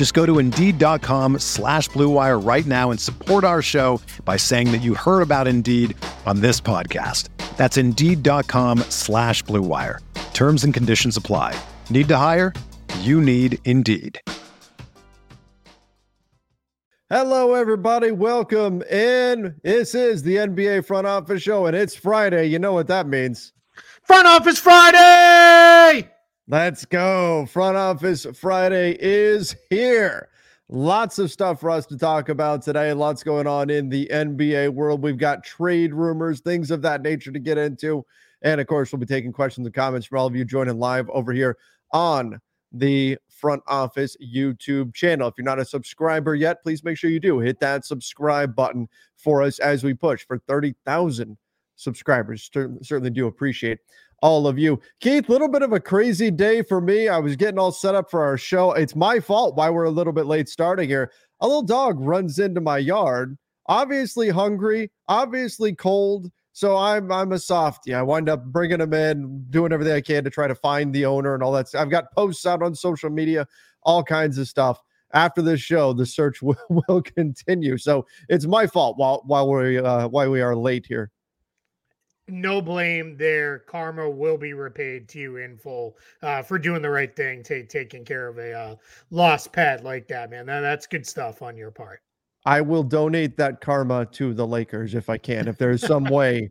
Just go to Indeed.com slash BlueWire right now and support our show by saying that you heard about Indeed on this podcast. That's Indeed.com slash BlueWire. Terms and conditions apply. Need to hire? You need Indeed. Hello, everybody. Welcome in. This is the NBA Front Office Show, and it's Friday. You know what that means. Front Office Friday! Let's go. Front Office Friday is here. Lots of stuff for us to talk about today. Lots going on in the NBA world. We've got trade rumors, things of that nature to get into. And of course, we'll be taking questions and comments from all of you joining live over here on the front office YouTube channel. If you're not a subscriber yet, please make sure you do hit that subscribe button for us as we push for 30,000 subscribers. Certainly do appreciate all of you. Keith, little bit of a crazy day for me. I was getting all set up for our show. It's my fault why we're a little bit late starting here. A little dog runs into my yard, obviously hungry, obviously cold. So I'm I'm a softie. I wind up bringing him in, doing everything I can to try to find the owner and all that. I've got posts out on social media, all kinds of stuff. After this show, the search will, will continue. So it's my fault while while we uh, while we are late here. No blame there. Karma will be repaid to you in full uh, for doing the right thing, t- taking care of a uh, lost pet like that, man. That, that's good stuff on your part. I will donate that karma to the Lakers if I can. If there's some way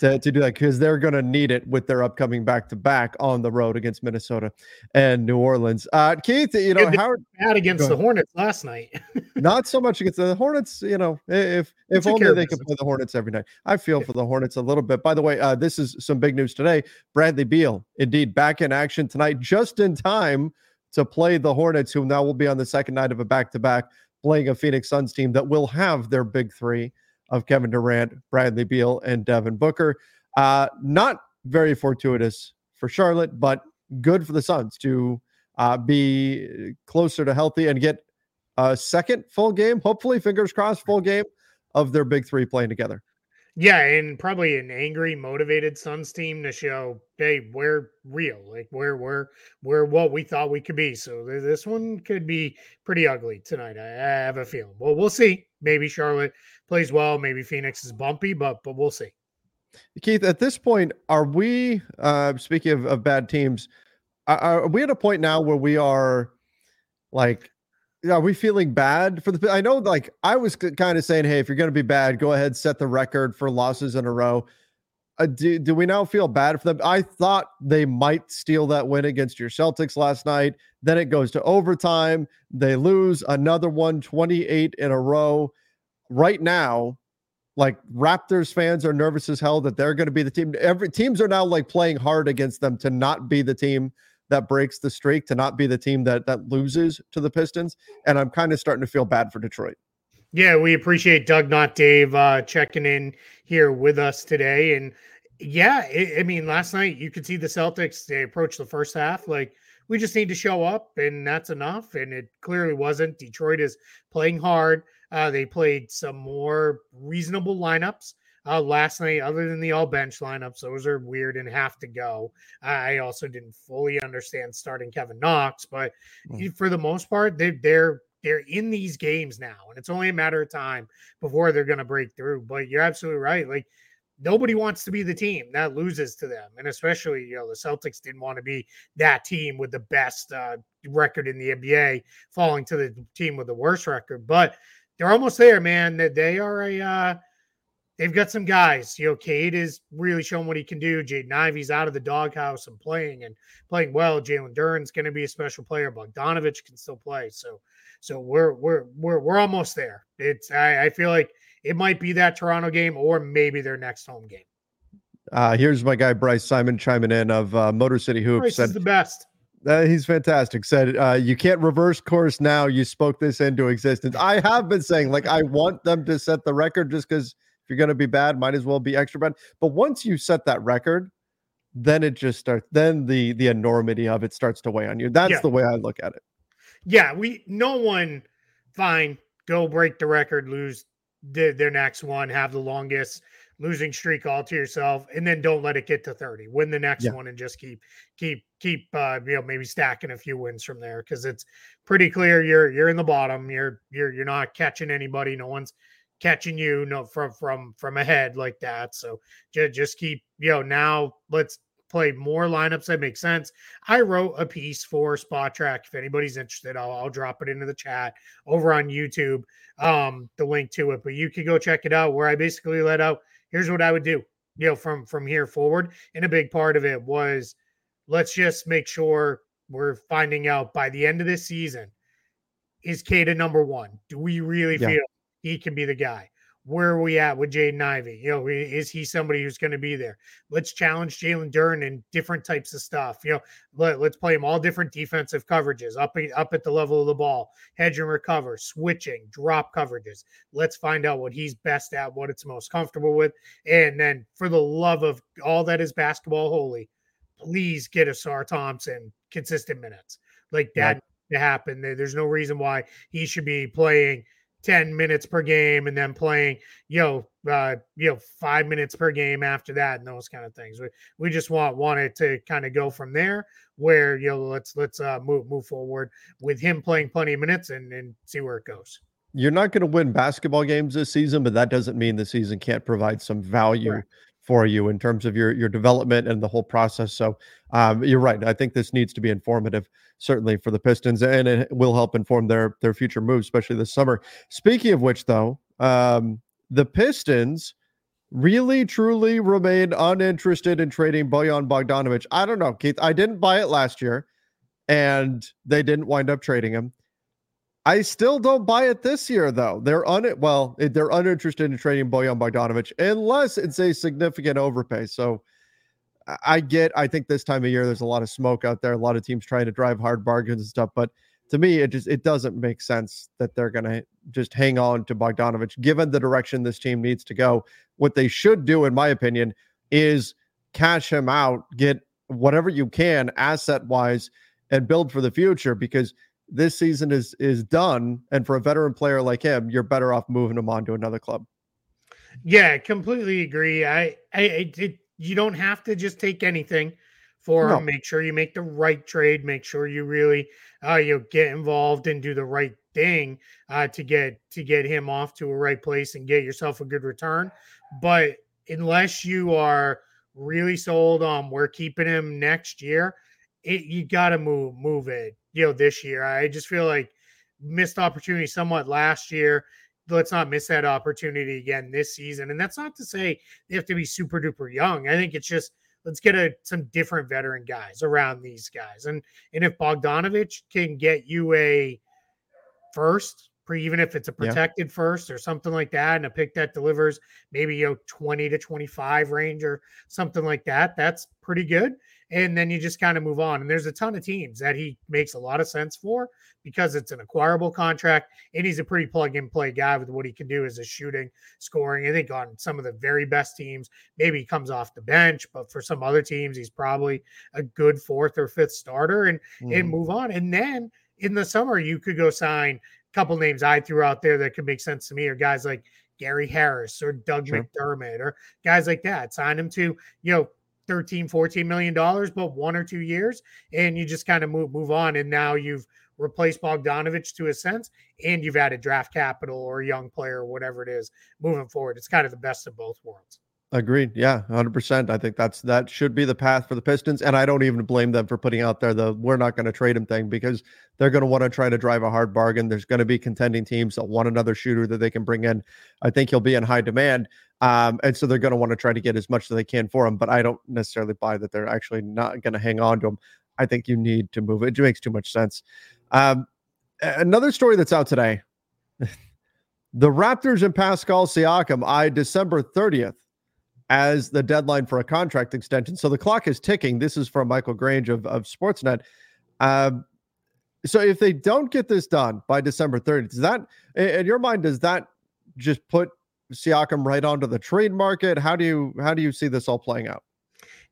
to, to do that, because they're going to need it with their upcoming back to back on the road against Minnesota and New Orleans. Uh, Keith, you know, Howard bad against the Hornets last night. not so much against the Hornets. You know, if if only they could play the Hornets every night. I feel for the Hornets a little bit. By the way, uh, this is some big news today. Bradley Beal, indeed, back in action tonight, just in time to play the Hornets, who now will be on the second night of a back to back playing a Phoenix Suns team that will have their big three of Kevin Durant, Bradley Beal, and Devin Booker. Uh, not very fortuitous for Charlotte, but good for the Suns to uh, be closer to healthy and get a second full game, hopefully, fingers crossed, full game of their big three playing together. Yeah, and probably an angry, motivated Suns team to show, hey, we're real, like we're we're we're what we thought we could be. So this one could be pretty ugly tonight. I, have a feeling. Well, we'll see. Maybe Charlotte plays well. Maybe Phoenix is bumpy, but but we'll see. Keith, at this point, are we? Uh, speaking of, of bad teams, are, are we at a point now where we are like are we feeling bad for the? I know, like I was kind of saying, hey, if you're going to be bad, go ahead, set the record for losses in a row. Uh, do, do we now feel bad for them? I thought they might steal that win against your Celtics last night. Then it goes to overtime. They lose another one, 28 in a row. Right now, like Raptors fans are nervous as hell that they're going to be the team. Every teams are now like playing hard against them to not be the team that breaks the streak to not be the team that that loses to the Pistons. And I'm kind of starting to feel bad for Detroit. Yeah, we appreciate Doug, not Dave, uh, checking in here with us today. And yeah, it, I mean, last night you could see the Celtics. They approached the first half like we just need to show up, and that's enough. And it clearly wasn't. Detroit is playing hard. Uh, they played some more reasonable lineups uh, last night, other than the all bench lineups, those are weird and have to go. I also didn't fully understand starting Kevin Knox, but mm. for the most part, they, they're they're in these games now, and it's only a matter of time before they're going to break through. But you're absolutely right. Like nobody wants to be the team that loses to them, and especially you know the Celtics didn't want to be that team with the best uh, record in the NBA, falling to the team with the worst record. But they're almost there, man. That they are a uh, they've got some guys. You know, Cade is really showing what he can do. Jaden Ivey's out of the doghouse and playing and playing well. Jalen Duren's going to be a special player. Bogdanovich can still play. So, so we're we're we're we're almost there. It's I, I feel like it might be that Toronto game or maybe their next home game. Uh, here's my guy Bryce Simon chiming in of uh, Motor City Hoops. Bryce said, is the best. Uh, he's fantastic. Said uh, you can't reverse course now. You spoke this into existence. I have been saying like I want them to set the record just because you're going to be bad, might as well be extra bad. But once you set that record, then it just starts. Then the the enormity of it starts to weigh on you. That's yeah. the way I look at it. Yeah, we no one fine go break the record, lose the, their next one, have the longest losing streak all to yourself, and then don't let it get to 30. Win the next yeah. one and just keep keep keep uh you know maybe stacking a few wins from there because it's pretty clear you're you're in the bottom. You're you're you're not catching anybody. No one's catching you no from from from ahead like that. So just just keep you know now let's play more lineups that make sense. I wrote a piece for Spotrac. If anybody's interested, I'll, I'll drop it into the chat over on YouTube. Um, the link to it, but you can go check it out. Where I basically let out here's what I would do, you know, from from here forward. And a big part of it was let's just make sure we're finding out by the end of this season is Cade number one? Do we really yeah. feel he can be the guy? where are we at with Jaden Ivey? You know, is he somebody who's going to be there? Let's challenge Jalen Duren in different types of stuff. You know, let, let's play him all different defensive coverages up, up at the level of the ball, hedge and recover, switching, drop coverages. Let's find out what he's best at, what it's most comfortable with. And then for the love of all that is basketball holy, please get Ausar Thompson consistent minutes. Like that yeah. to happen. There's no reason why he should be playing – 10 minutes per game and then playing, you know, uh, you know, five minutes per game after that and those kind of things. We we just want wanted to kind of go from there where you know let's let's uh move move forward with him playing plenty of minutes and and see where it goes. You're not going to win basketball games this season, but that doesn't mean the season can't provide some value right. For you in terms of your your development and the whole process. So um, you're right. I think this needs to be informative certainly for the Pistons, and it will help inform their their future moves, especially this summer. Speaking of which, though, um, the Pistons really truly remain uninterested in trading Bojan Bogdanovich. I don't know, Keith. I didn't buy it last year, and they didn't wind up trading him. I still don't buy it this year, though. They're un well, they're uninterested in trading Bojan Bogdanovich unless it's a significant overpay. So I get, I think this time of year there's a lot of smoke out there, a lot of teams trying to drive hard bargains and stuff. But to me, it just it doesn't make sense that they're gonna just hang on to Bogdanovich, given the direction this team needs to go. What they should do, in my opinion, is cash him out, get whatever you can asset wise, and build for the future because this season is is done. And for a veteran player like him, you're better off moving him on to another club. Yeah, completely agree. I, I, it, you don't have to just take anything for no. Make sure you make the right trade. Make sure you really uh, you know, get involved and do the right thing uh, to get to get him off to a right place and get yourself a good return. But unless you are really sold on we're keeping him next year, it, you got to move move it. You know, this year I just feel like missed opportunity somewhat last year let's not miss that opportunity again this season. And that's not to say they have to be super duper young. I think it's just let's get a, some different veteran guys around these guys. And and if Bogdanovich can get you a first, even if it's a protected yeah. first or something like that, and a pick that delivers maybe you know 20 to 25 range or something like that, that's pretty good and then you just kind of move on. And there's a ton of teams that he makes a lot of sense for because it's an acquirable contract and he's a pretty plug and play guy with what he can do as a shooting, scoring. I think on some of the very best teams, maybe he comes off the bench, but for some other teams, he's probably a good fourth or fifth starter and mm. and move on. And then in the summer, you could go sign a couple names I threw out there that could make sense to me, or guys like Gary Harris or Doug sure. McDermott or guys like that. Sign him to, you know, 13 14 million dollars but one or two years and you just kind of move move on and now you've replaced Bogdanovich to a sense and you've added draft capital or a young player or whatever it is moving forward. It's kind of the best of both worlds Agreed. Yeah, 100%. I think that's that should be the path for the Pistons and I don't even blame them for putting out there the we're not going to trade him thing because they're going to want to try to drive a hard bargain. There's going to be contending teams that want another shooter that they can bring in. I think he'll be in high demand. Um, and so they're going to want to try to get as much as they can for him, but I don't necessarily buy that they're actually not going to hang on to him. I think you need to move it. It makes too much sense. Um, another story that's out today. the Raptors and Pascal Siakam I December 30th as the deadline for a contract extension. So the clock is ticking. This is from Michael Grange of, of Sportsnet. Um, so if they don't get this done by December 30th, does that, in your mind, does that just put Siakam right onto the trade market? How do you how do you see this all playing out?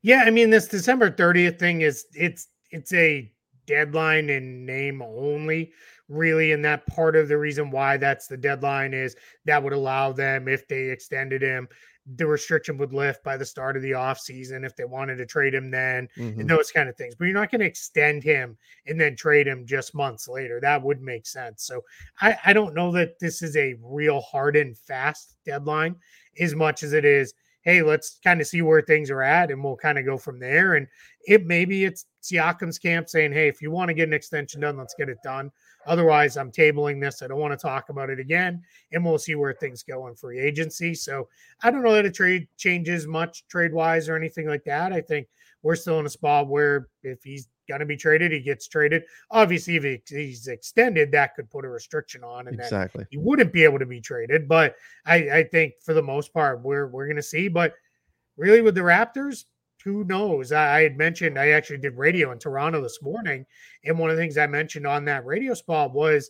Yeah, I mean, this December 30th thing is it's it's a deadline in name only really and that part of the reason why that's the deadline is that would allow them if they extended him the restriction would lift by the start of the offseason if they wanted to trade him then mm-hmm. and those kind of things. But you're not going to extend him and then trade him just months later. That would make sense. So I, I don't know that this is a real hard and fast deadline as much as it is, hey, let's kind of see where things are at and we'll kind of go from there. And it maybe it's Siakam's camp saying, hey, if you want to get an extension done, let's get it done. Otherwise, I'm tabling this. I don't want to talk about it again, and we'll see where things go in free agency. So I don't know that a trade changes much trade wise or anything like that. I think we're still in a spot where if he's going to be traded, he gets traded. Obviously, if he's extended, that could put a restriction on, and exactly he wouldn't be able to be traded. But I, I think for the most part, we're we're going to see. But really, with the Raptors, who knows? I, had mentioned I actually did radio in Toronto this morning, and one of the things I mentioned on that radio spot was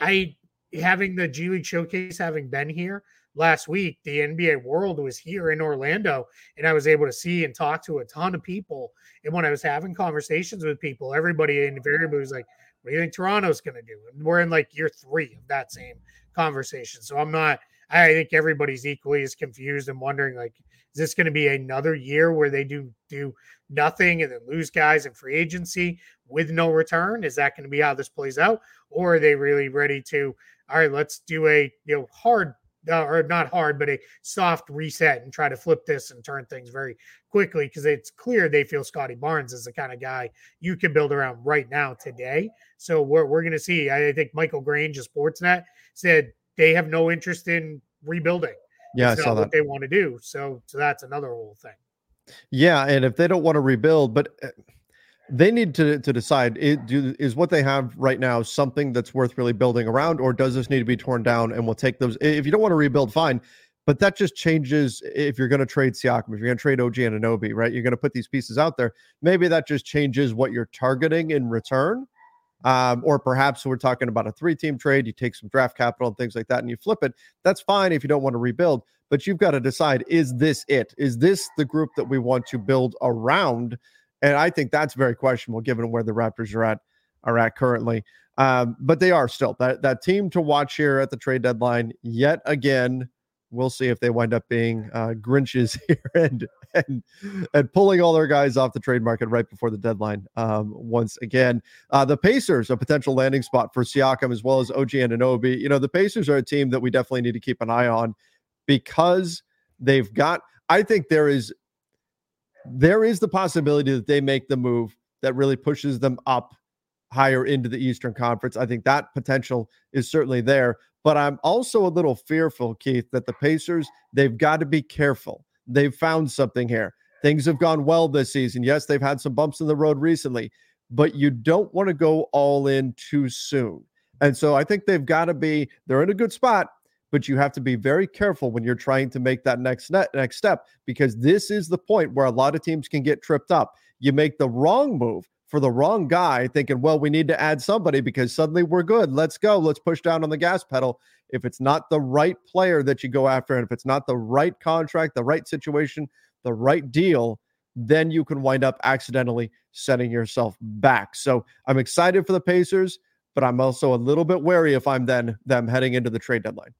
I having the G League showcase having been here last week. The NBA World was here in Orlando, and I was able to see and talk to a ton of people. And when I was having conversations with people, everybody invariably was like, "What do you think Toronto's going to do?" And we're in like year three of that same conversation. So I'm not. I think everybody's equally as confused and wondering like is this going to be another year where they do do nothing and then lose guys in free agency with no return? Is that going to be how this plays out, or are they really ready to? All right, let's do a you know hard uh, or not hard, but a soft reset and try to flip this and turn things very quickly because it's clear they feel Scottie Barnes is the kind of guy you can build around right now today. So we're, we're going to see. I think Michael Grange of Sportsnet said they have no interest in rebuilding. Yeah, I saw what that. they want to do. So, so that's another whole thing. Yeah, and if they don't want to rebuild, but eh, they need to to decide it, do, is what they have right now something that's worth really building around, or does this need to be torn down? And we'll take those. If you don't want to rebuild, fine. But that just changes if you're going to trade Siakam, if you're going to trade OG Anunoby, right? You're going to put these pieces out there. Maybe that just changes what you're targeting in return. Um, or perhaps we're talking about a three team trade. You take some draft capital and things like that and you flip it. That's fine if you don't want to rebuild, but you've got to decide is this it? Is this the group that we want to build around? And I think that's very questionable given where the Raptors are at are at currently. Um, but they are still that that team to watch here at the trade deadline yet again we'll see if they wind up being uh, Grinches here and, and and pulling all their guys off the trade market right before the deadline. Um, once again, uh, the Pacers a potential landing spot for Siakam as well as OG Anunoby. You know, the Pacers are a team that we definitely need to keep an eye on because they've got. I think there is there is the possibility that they make the move that really pushes them up higher into the Eastern Conference. I think that potential is certainly there. But I'm also a little fearful, Keith, that the Pacers, they've got to be careful. They've found something here. Things have gone well this season. Yes, they've had some bumps in the road recently, but you don't want to go all in too soon. And so I think they've got to be, they're in a good spot, but you have to be very careful when you're trying to make that next net, next step because this is the point where a lot of teams can get tripped up. You make the wrong move for the wrong guy, thinking, well, we need to add somebody because suddenly we're good. Let's go. Let's push down on the gas pedal. If it's not the right player that you go after, and if it's not the right contract, the right situation, the right deal, then you can wind up accidentally setting yourself back. So I'm excited for the Pacers, but I'm also a little bit wary if I'm then them heading into the trade deadline.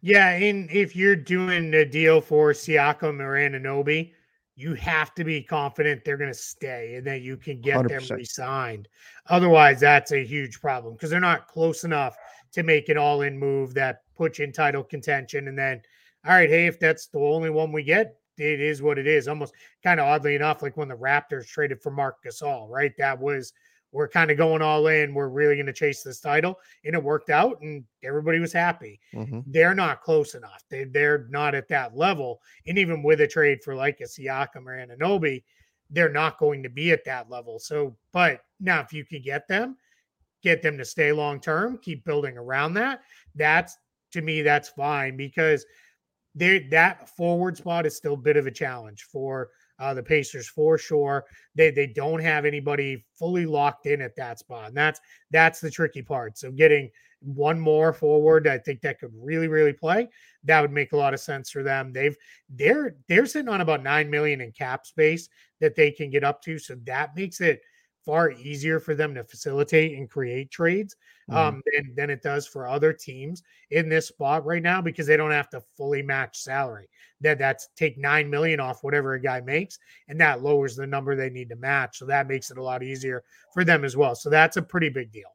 Yeah, and if you're doing a deal for Siakam or Anunoby, you have to be confident they're going to stay and that you can get 100%. them re-signed. Otherwise, that's a huge problem because they're not close enough to make an all-in move that puts you in title contention. And then all right, hey, if that's the only one we get, it is what it is. Almost kind of oddly enough, like when the Raptors traded for Marc Gasol, right? That was we're kind of going all in. We're really going to chase this title, and it worked out, and everybody was happy. Mm-hmm. They're not close enough. They they're not at that level, and even with a trade for like a Siakam or Anunoby, they're not going to be at that level. So, but now if you can get them, get them to stay long term, keep building around that. That's to me, that's fine because they that forward spot is still a bit of a challenge for uh, the Pacers for sure. They they don't have anybody fully locked in at that spot, and that's that's the tricky part. So getting one more forward, I think that could really really play. That would make a lot of sense for them. They've they're they're sitting on about nine million in cap space that they can get up to, so that makes it far easier for them to facilitate and create trades mm-hmm. um, than, than it does for other teams in this spot right now because they don't have to fully match salary. That that's take nine million off whatever a guy makes, and that lowers the number they need to match. So that makes it a lot easier for them as well. So that's a pretty big deal.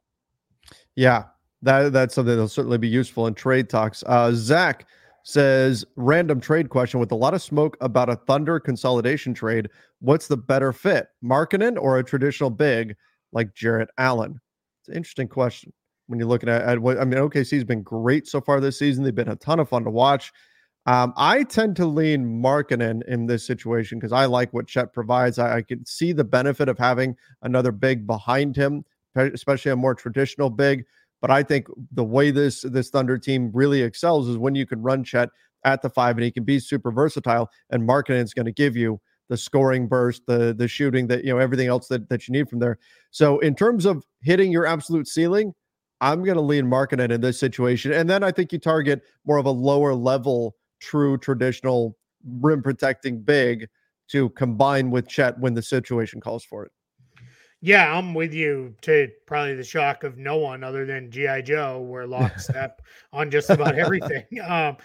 Yeah, that that's something that'll certainly be useful in trade talks. Uh, Zach says random trade question with a lot of smoke about a Thunder consolidation trade. What's the better fit, Markkanen or a traditional big like Jarrett Allen? It's an interesting question when you're looking at, at what I mean. OKC's been great so far this season. They've been a ton of fun to watch. Um, I tend to lean Markkanen in this situation because I like what Chet provides. I, I can see the benefit of having another big behind him, especially a more traditional big. But I think the way this this Thunder team really excels is when you can run Chet at the five and he can be super versatile. And Markkanen is going to give you the scoring burst, the the shooting, that you know everything else that that you need from there. So in terms of hitting your absolute ceiling, I'm going to lean Markkanen in this situation, and then I think you target more of a lower level, true traditional rim protecting big to combine with Chet when the situation calls for it. Yeah, I'm with you to probably the shock of no one other than GI Joe. We're lockstep on just about everything. Um,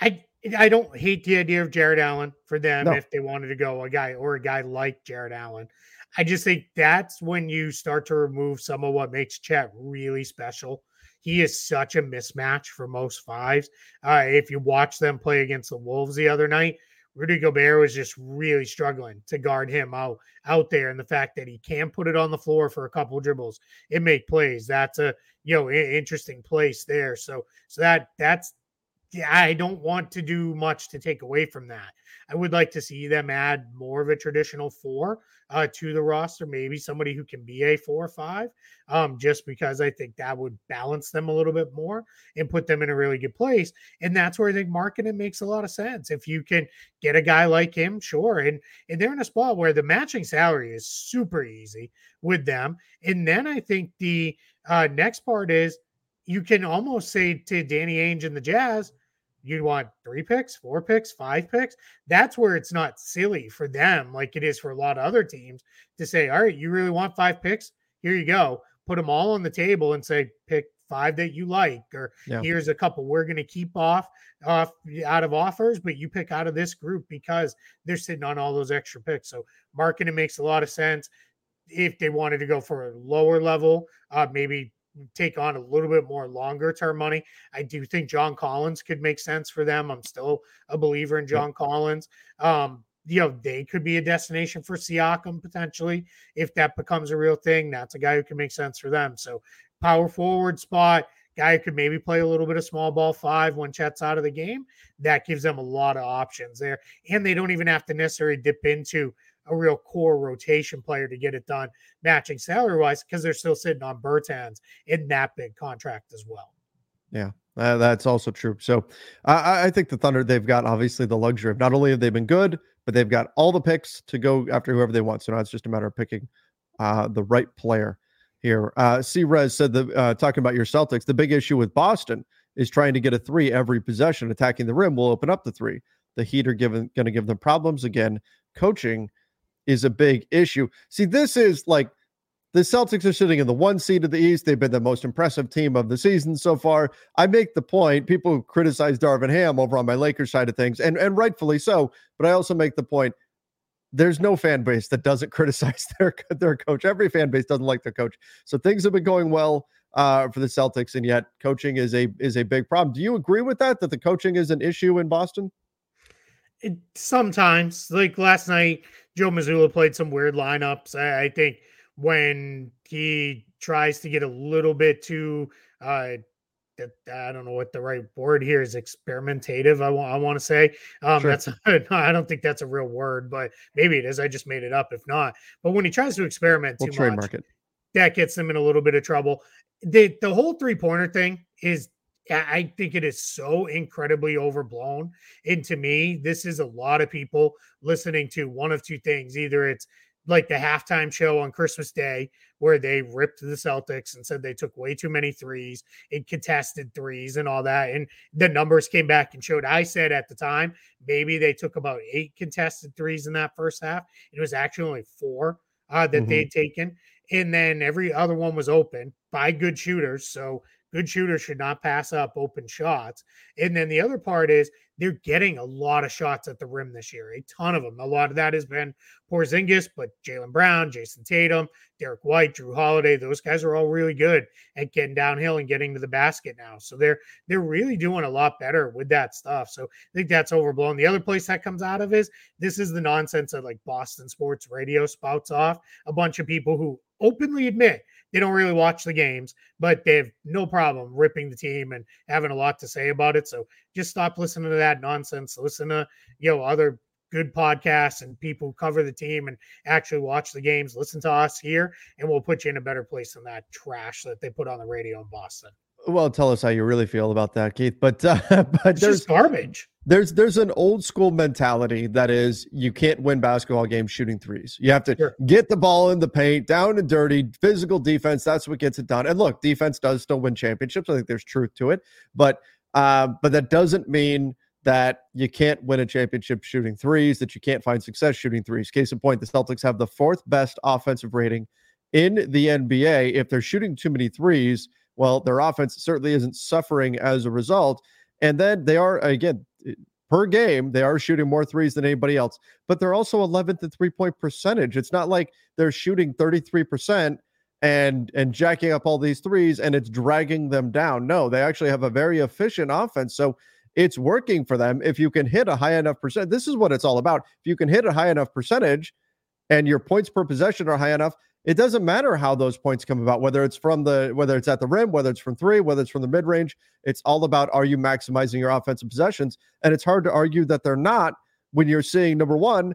I I don't hate the idea of Jarrett Allen for them no. if they wanted to go a guy or a guy like Jarrett Allen. I just think that's when you start to remove some of what makes Chet really special. He is such a mismatch for most fives. Uh, if you watch them play against the Wolves the other night, Rudy Gobert was just really struggling to guard him out out there, and the fact that he can put it on the floor for a couple dribbles and make plays. That's a you know interesting place there. So so that that's I don't want to do much to take away from that. I would like to see them add more of a traditional four uh, to the roster, maybe somebody who can be a four or five, um, just because I think that would balance them a little bit more and put them in a really good place. And that's where I think Markkanen makes a lot of sense. If you can get a guy like him, sure. And and they're in a spot where the matching salary is super easy with them. And then I think the uh, next part is you can almost say to Danny Ainge and the Jazz, you'd want three picks, four picks, five picks. That's where it's not silly for them, like it is for a lot of other teams, to say, all right, you really want five picks? Here you go. Put them all on the table and say, pick five that you like, or yeah. here's a couple we're going to keep off off out of offers, but you pick out of this group because they're sitting on all those extra picks. So Markkanen makes a lot of sense. If they wanted to go for a lower level, uh, maybe take on a little bit more longer term money. I do think John Collins could make sense for them. I'm still a believer in John Collins. Um, you know, they could be a destination for Siakam potentially if that becomes a real thing. That's a guy who can make sense for them. So, power forward spot, guy who could maybe play a little bit of small ball five when Chet's out of the game. That gives them a lot of options there. And they don't even have to necessarily dip into a real core rotation player to get it done, matching salary wise, because they're still sitting on Bertans in that big contract as well. Yeah, uh, that's also true. So I, I think the Thunder, they've got obviously the luxury of not only have they been good, but they've got all the picks to go after whoever they want. So now it's just a matter of picking uh, the right player here. Uh, C. Rez said the uh, talking about your Celtics, the big issue with Boston is trying to get a three every possession. Attacking the rim will open up the three. The Heat are given going to give them problems again. Coaching is a big issue. See, this is like the Celtics are sitting in the one seed of the East. They've been the most impressive team of the season so far. I make the point, people criticize Darvin Ham over on my Lakers side of things, and, and rightfully so. But I also make the point there's no fan base that doesn't criticize their, their coach. Every fan base doesn't like their coach. So things have been going well uh, for the Celtics, and yet coaching is a is a big problem. Do you agree with that? That the coaching is an issue in Boston? It, sometimes, like last night, Joe Mazzulla played some weird lineups. I, I think when he tries to get a little bit too uh, I don't know what the right word here is experimentative. I want I want to say um, sure. that's I don't think that's a real word, but maybe it is. I just made it up. If not, but when he tries to experiment we'll too much, it. that gets him in a little bit of trouble. The the whole three pointer thing is I think it is so incredibly overblown. And to me, this is a lot of people listening to one of two things. Either it's like the halftime show on Christmas Day, where they ripped the Celtics and said they took way too many threes and contested threes and all that. And the numbers came back and showed. I said at the time, maybe they took about eight contested threes in that first half. It was actually only four uh, that mm-hmm. they'd taken. And then every other one was open by good shooters. So good shooters should not pass up open shots. And then the other part is they're getting a lot of shots at the rim this year, a ton of them. A lot of that has been Porzingis, but Jaylen Brown, Jayson Tatum, Derrick White, Jrue Holiday, those guys are all really good at getting downhill and getting to the basket now. So they're they're really doing a lot better with that stuff. So I think that's overblown. The other place that comes out of is this is the nonsense that like Boston sports radio spouts off. A bunch of people who openly admit they don't really watch the games, but they have no problem ripping the team and having a lot to say about it. So just stop listening to that nonsense. Listen to you know other good podcasts and people who cover the team and actually watch the games. Listen to us here, and we'll put you in a better place than that trash that they put on the radio in Boston. Well, tell us how you really feel about that, Keith. But uh, but it's there's garbage. There's there's an old school mentality that is you can't win basketball games shooting threes. You have to sure. get the ball in the paint, down and dirty, physical defense. That's what gets it done. And look, defense does still win championships. I think there's truth to it, but uh, but that doesn't mean that you can't win a championship shooting threes. That you can't find success shooting threes. Case in point, the Celtics have the fourth best offensive rating in the NBA. If they're shooting too many threes well, their offense certainly isn't suffering as a result. And then they are, again, eh, per game, they are shooting more threes than anybody else, but they're also 11th in three point percentage. It's not like they're shooting 33% and and jacking up all these threes and it's dragging them down. No, they actually have a very efficient offense. So it's working for them if you can hit a high enough percent. This is what it's all about. If you can hit a high enough percentage and your points per possession are high enough, it doesn't matter how those points come about whether it's from the whether it's at the rim whether it's from three whether it's from the mid-range it's all about are you maximizing your offensive possessions and it's hard to argue that they're not when you're seeing number one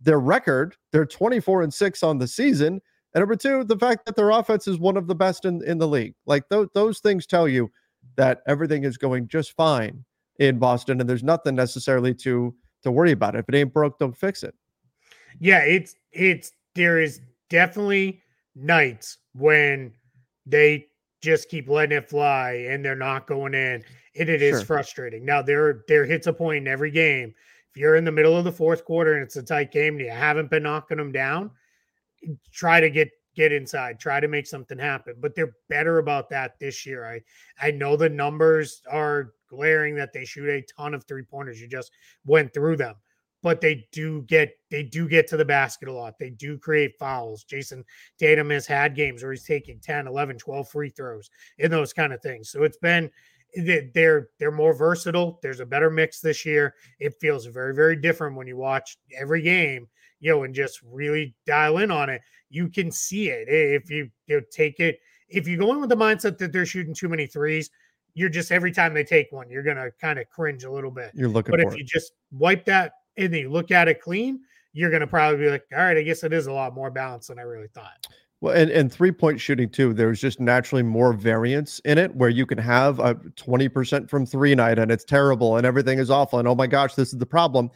their record they're 24 and 6 on the season and number two the fact that their offense is one of the best in, in the league. Like th- those things tell you that everything is going just fine in boston and there's nothing necessarily to to worry about. If it ain't broke don't fix it. Yeah it's it's there is definitely nights when they just keep letting it fly and they're not going in. And it is sure. frustrating. Now there there hits a point in every game. If you're in the middle of the fourth quarter and it's a tight game and you haven't been knocking them down, try to get get inside, try to make something happen. But they're better about that this year. I I know the numbers are glaring that they shoot a ton of three pointers. You just went through them but they do get they do get to the basket a lot. They do create fouls. Jayson Tatum has had games where he's taking 10, 11, 12 free throws and those kind of things. So it's been they're they're more versatile. There's a better mix this year. It feels very very different when you watch every game, you know, and just really dial in on it. You can see it if you you know, take it. If you go in with the mindset that they're shooting too many threes, you're just every time they take one, you're gonna kind of cringe a little bit. You're looking, but if it. you just wipe that and then you look at it clean, you're going to probably be like, all right, I guess it is a lot more balanced than I really thought. Well, and, and three point shooting too, there's just naturally more variance in it where you can have a 20% from three night and it's terrible and everything is awful. And oh my gosh, this is the problem.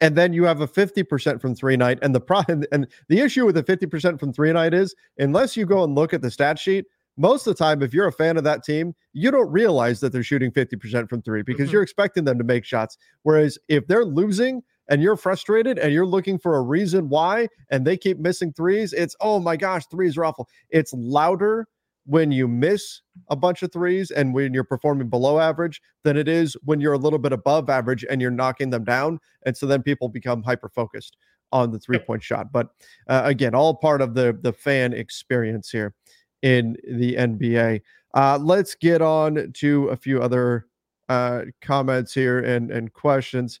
And then you have a 50% from three night. And the problem and the issue with the 50% from three night is unless you go and look at the stat sheet, most of the time, if you're a fan of that team, you don't realize that they're shooting 50% from three because mm-hmm. you're expecting them to make shots. Whereas if they're losing, and you're frustrated and you're looking for a reason why and they keep missing threes, it's oh my gosh, threes are awful. It's louder when you miss a bunch of threes and when you're performing below average than it is when you're a little bit above average and you're knocking them down. And so then people become hyper focused on the three point shot. But uh, again, all part of the the fan experience here in the NBA. Uh, let's get on to a few other uh, comments here and and questions.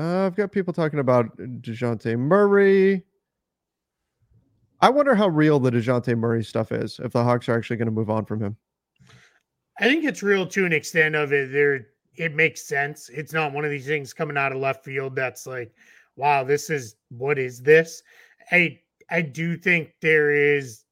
Uh, I've got people talking about DeJounte Murray. I wonder how real the DeJounte Murray stuff is, if the Hawks are actually going to move on from him. I think it's real to an extent of it. There, it makes sense. It's not one of these things coming out of left field that's like, wow, this is what is this? I I do think there is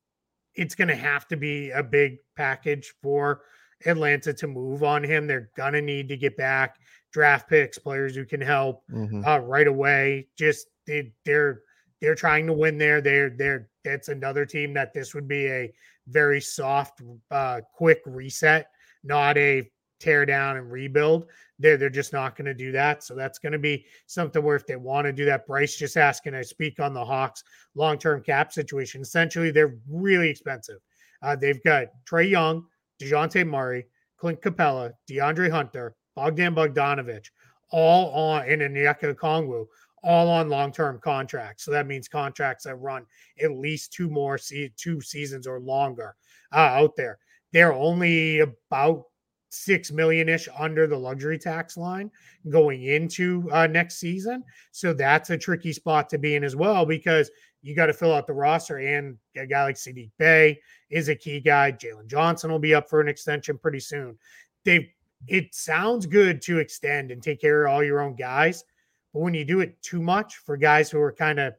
it's gonna have to be a big package for Atlanta to move on him. They're gonna need to get back draft picks, players who can help mm-hmm. uh, right away. Just they, they're they're trying to win there. They're they're that's another team that this would be a very soft, uh, quick reset, not a tear down and rebuild. They're they're just not going to do that. So that's going to be something where if they want to do that, Bryce just asking I speak on the Hawks long term cap situation. Essentially, they're really expensive. Uh, they've got Trae Young, Dejounte Murray, Clint Capela, DeAndre Hunter, Bogdan Bogdanovic, all on in Onyeka Okongwu, all on long-term contracts. So that means contracts that run at least two more se- two seasons or longer uh, out there. They're only about six million ish under the luxury tax line going into uh, next season. So that's a tricky spot to be in as well because you got to fill out the roster. And a guy like Saddiq Bey is a key guy. Jalen Johnson will be up for an extension pretty soon. They've it sounds good to extend and take care of all your own guys. But when you do it too much for guys who are kind of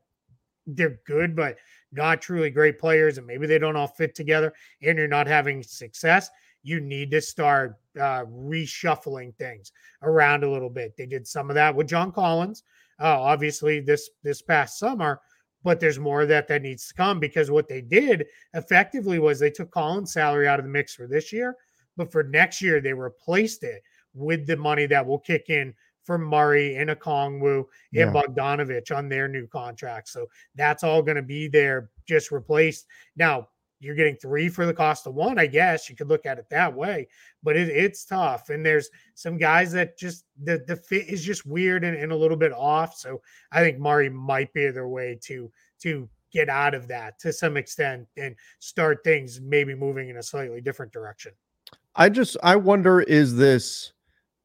they're good, but not truly great players, and maybe they don't all fit together, and you're not having success, you need to start uh, reshuffling things around a little bit. They did some of that with John Collins, uh, obviously this this past summer, but there's more of that that needs to come because what they did effectively was they took Collins' salary out of the mix for this year but for next year, they replaced it with the money that will kick in for Murray and Okongwu yeah. and Bogdanovic on their new contracts. So that's all going to be there, just replaced. Now, you're getting three for the cost of one, I guess you could look at it that way, but it, it's tough. And there's some guys that just the, the fit is just weird and, and a little bit off. So I think Murray might be their way to to get out of that to some extent and start things maybe moving in a slightly different direction. I just I wonder is this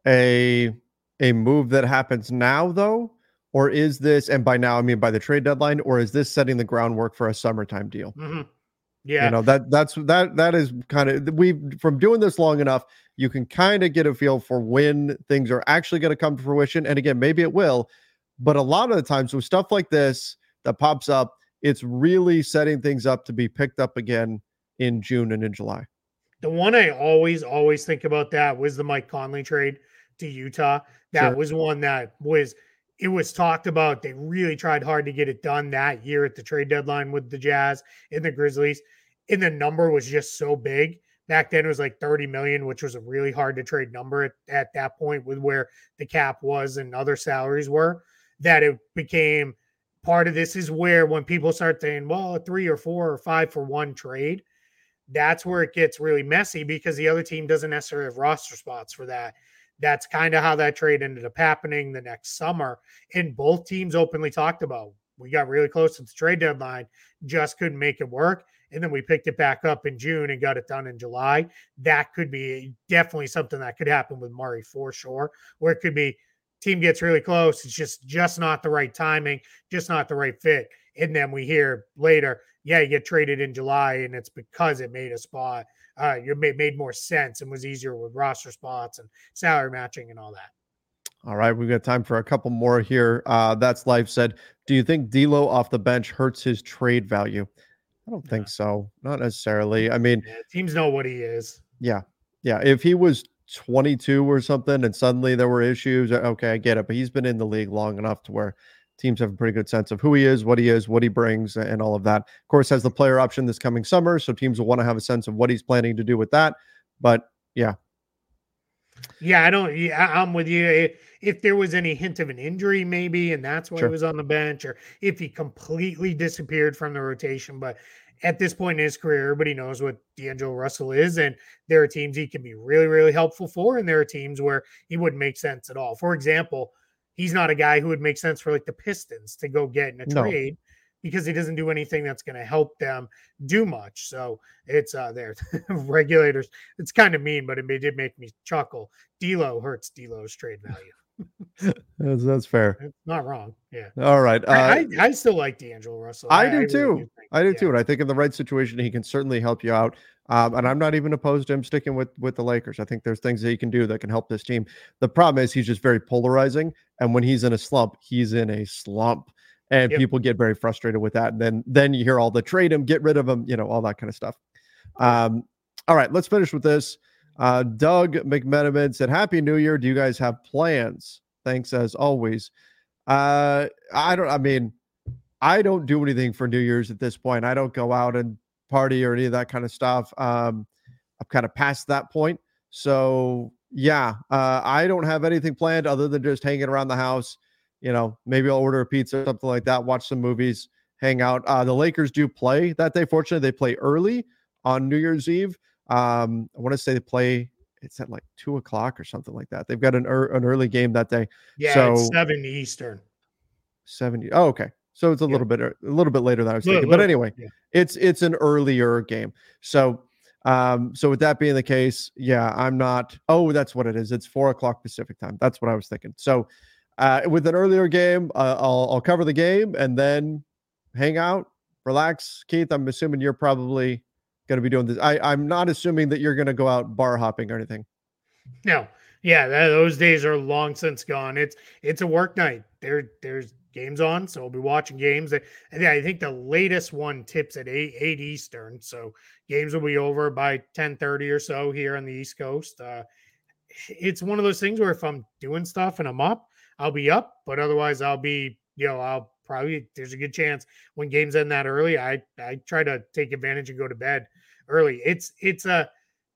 a a move that happens now though or is this and by now I mean by the trade deadline or is this setting the groundwork for a summertime deal? Mm-hmm. Yeah. You know, that that's that that is kind of we from doing this long enough, you can kind of get a feel for when things are actually going to come to fruition. And again, maybe it will, but a lot of the times with stuff like this that pops up, it's really setting things up to be picked up again in June and in July. The one I always, always think about that was the Mike Conley trade to Utah. That sure. was one that was it was talked about. They really tried hard to get it done that year at the trade deadline with the Jazz and the Grizzlies. And the number was just so big. Back then it was like 30 million, which was a really hard to trade number at, at that point with where the cap was and other salaries were, that it became part of this is where when people start saying, well, a three or four or five for one trade, that's where it gets really messy because the other team doesn't necessarily have roster spots for that. That's kind of how that trade ended up happening the next summer. And both teams openly talked about we got really close to the trade deadline, just couldn't make it work. And then we picked it back up in June and got it done in July. That could be definitely something that could happen with Murray for sure, where it could be team gets really close. It's just just not the right timing, just not the right fit. And then we hear later, yeah, you get traded in July, and it's because it made a spot. Uh, you made made more sense and was easier with roster spots and salary matching and all that. All right, we've got time for a couple more here. Uh, that's life said. Do you think D'Lo off the bench hurts his trade value? I don't think so. Not necessarily. I mean, yeah, teams know what he is. Yeah, yeah. If he was 22 or something and suddenly there were issues, uh, okay, I get it. But he's been in the league long enough to where teams have a pretty good sense of who he is, what he is, what he brings, and all of that. Of course, has the player option this coming summer, so teams will want to have a sense of what he's planning to do with that. But yeah, yeah, I don't. Yeah, I'm with you. If there was any hint of an injury, maybe, and that's why sure. he was on the bench, or if he completely disappeared from the rotation. But at this point in his career, everybody knows what D'Angelo Russell is, and there are teams he can be really, really helpful for, and there are teams where he wouldn't make sense at all. For example, he's not a guy who would make sense for like the Pistons to go get in a trade because he doesn't do anything that's going to help them do much. So it's uh there regulators. It's kind of mean, but it did make me chuckle. D'Lo hurts D'Lo's trade value. that's, that's fair. It's not wrong. Yeah. All right. Uh, I, I, I still like D'Angelo Russell. I, I do I too. Do I do yeah. too. And I think in the right situation, he can certainly help you out. Um, and I'm not even opposed to him sticking with with the Lakers. I think there's things that he can do that can help this team. The problem is he's just very polarizing, and when he's in a slump, he's in a slump and yep. people get very frustrated with that. And then then you hear all the trade him, get rid of him, you know, all that kind of stuff. Um, all right, let's finish with this. Uh, Doug McMenamin said, "Happy New Year. Do you guys have plans? Thanks as always." Uh, I don't. I mean, I don't do anything for New Year's at this point. I don't go out and party or any of that kind of stuff. Um, I'm kind of past that point. So yeah, uh, I don't have anything planned other than just hanging around the house you know, maybe I'll order a pizza, or something like that, watch some movies, hang out. Uh, the Lakers do play that day. Fortunately, they play early on New Year's Eve. Um, I want to say they play. It's at like two o'clock or something like that. They've got an er- an early game that day. Yeah, so, it's seven Eastern. Seventy. Oh, okay. So it's a yeah. little bit a little bit later than I was thinking. Little, but anyway, yeah. it's it's an earlier game. So um, so with that being the case, yeah, I'm not. Oh, that's what it is. It's four o'clock Pacific time. That's what I was thinking. So uh, with an earlier game, uh, I'll, I'll cover the game and then hang out, relax. Keith, I'm assuming you're probably going to be doing this. I, I'm not assuming that you're going to go out bar hopping or anything. No, yeah, that, those days are long since gone. It's it's a work night. There there's games on, so we'll be watching games. And I think the latest one tips at eight eight Eastern, so games will be over by ten thirty or so here on the East Coast. Uh, it's one of those things where if I'm doing stuff and I'm up, I'll be up, but otherwise I'll be, you know, I'll probably there's a good chance when games end that early, I I try to take advantage and go to bed early. It's it's a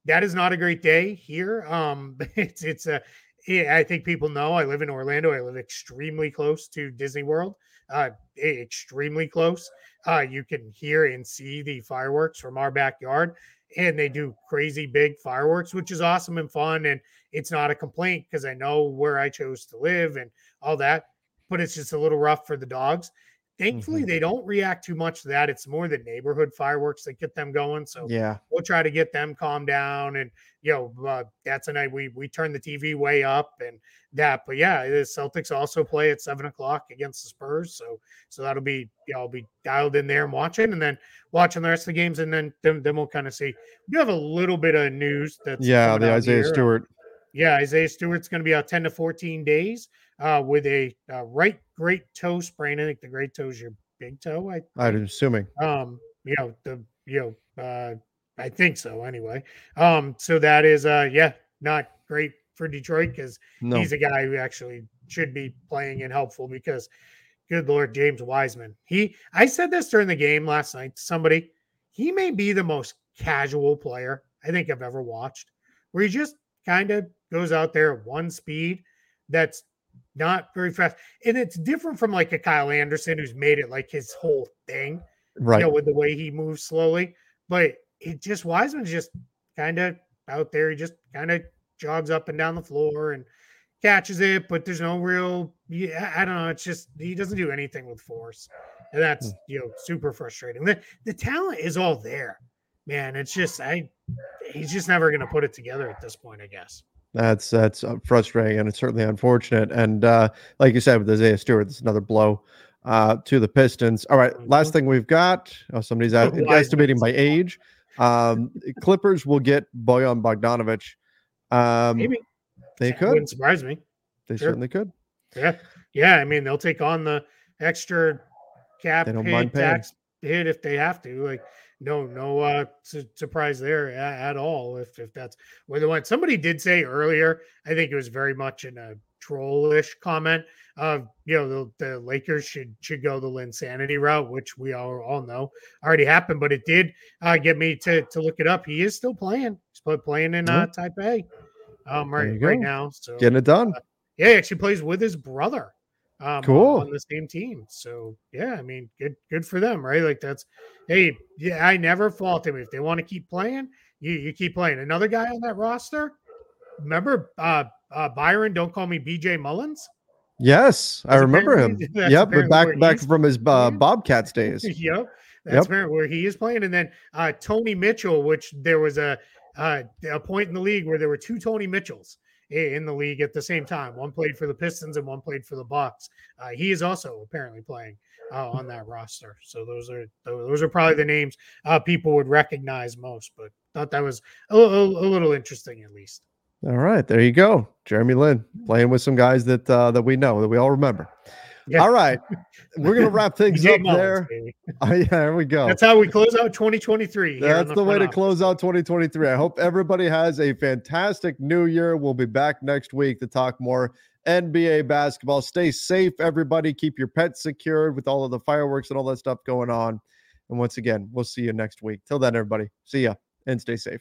that is not a great day here. Um, it's it's a I think people know I live in Orlando. I live extremely close to Disney World. Uh, extremely close. Uh, you can hear and see the fireworks from our backyard, and they do crazy big fireworks, which is awesome and fun. And it's not a complaint because I know where I chose to live and all that, but it's just a little rough for the dogs. Thankfully Mhm. they don't react too much to that. It's more the neighborhood fireworks that get them going. So Yeah. we'll try to get them calmed down. And you know, uh, that's a night we we turn the TV way up and that. But yeah, the Celtics also play at seven o'clock against the Spurs. So so that'll be you know, I'll be dialed in there and watching, and then watching the rest of the games, and then then, then we'll kind of see. We do have a little bit of news that's Yeah. The Isaiah here. Stewart. Yeah, Isaiah Stewart's going to be out 10 to 14 days uh, with a uh, right great toe sprain. I think the great toe is your big toe. I I'm assuming. um, you know, the you know, uh, I think so anyway. Um, so that is uh yeah, not great for Detroit because No. he's a guy who actually should be playing and helpful because good lord, James Wiseman. He I said this during the game last night to somebody, he may be the most casual player I think I've ever watched, where he just kind of goes out there at one speed that's not very fast. And it's different from like a Kyle Anderson who's made it like his whole thing right. you know, with the way he moves slowly. But it just Wiseman's just kind of out there. He just kind of jogs up and down the floor and catches it, but there's no real. Yeah, I don't know. It's just he doesn't do anything with force, and that's hmm. you know super frustrating. The the talent is all there, man. It's just I. He's just never going to put it together at this point, I guess. That's that's uh, frustrating and it's certainly unfortunate. And uh, like you said with Isaiah Stewart, it's another blow uh, to the Pistons. All right, last Mhm. thing we've got. Oh, somebody's out, Wiseman. estimating by age. Um, Clippers will get Bojan Bogdanovic. Um, Maybe they could. wouldn't surprise me. They sure. certainly could. Yeah, yeah. I mean, they'll take on the extra cap They don't mind paying. tax hit if they have to. Like, no, no uh, su- surprise there at, at all. If if that's where they went. Somebody did say earlier. I think it was very much in a trollish comment of you know the, the Lakers should should go the Linsanity route, which we all all know already happened. But it did uh, get me to to look it up. He is still playing. He's pl- playing in uh, Taipei um, right right now. So Getting it done. yeah, he actually plays with his brother. Um, Cool. on the same team. So yeah, I mean, good, good for them, right? Like that's, hey, yeah, I never fault them if they want to keep playing. You you keep playing. Another guy on that roster. Remember, uh, uh, Byron? Don't call me BJ Mullens. Yes, I remember him. Yep, but back back from his uh. Bobcats days. yep, that's Yep. where he is playing. And then uh, Tony Mitchell, which there was a uh, a point in the league where there were two Tony Mitchells in the league at the same time. One played for the Pistons and one played for the Bucks. Uh, he is also apparently playing uh, on that roster. So those are those are probably the names uh, people would recognize most. But thought that was a, a, a little interesting at least. All right, there you go, Jeremy Lin playing with some guys that uh, that we know that we all remember. Yeah. All right, we're gonna wrap things up Mullens, there. Oh, yeah, there we go. That's how we close out 2023. That's the, way to office. close out 2023. I hope everybody has a fantastic new year. We'll be back next week to talk more NBA basketball. Stay safe, everybody. Keep your pets secured with all of the fireworks and all that stuff going on. And once again, we'll see you next week. Till then, everybody, see ya and stay safe.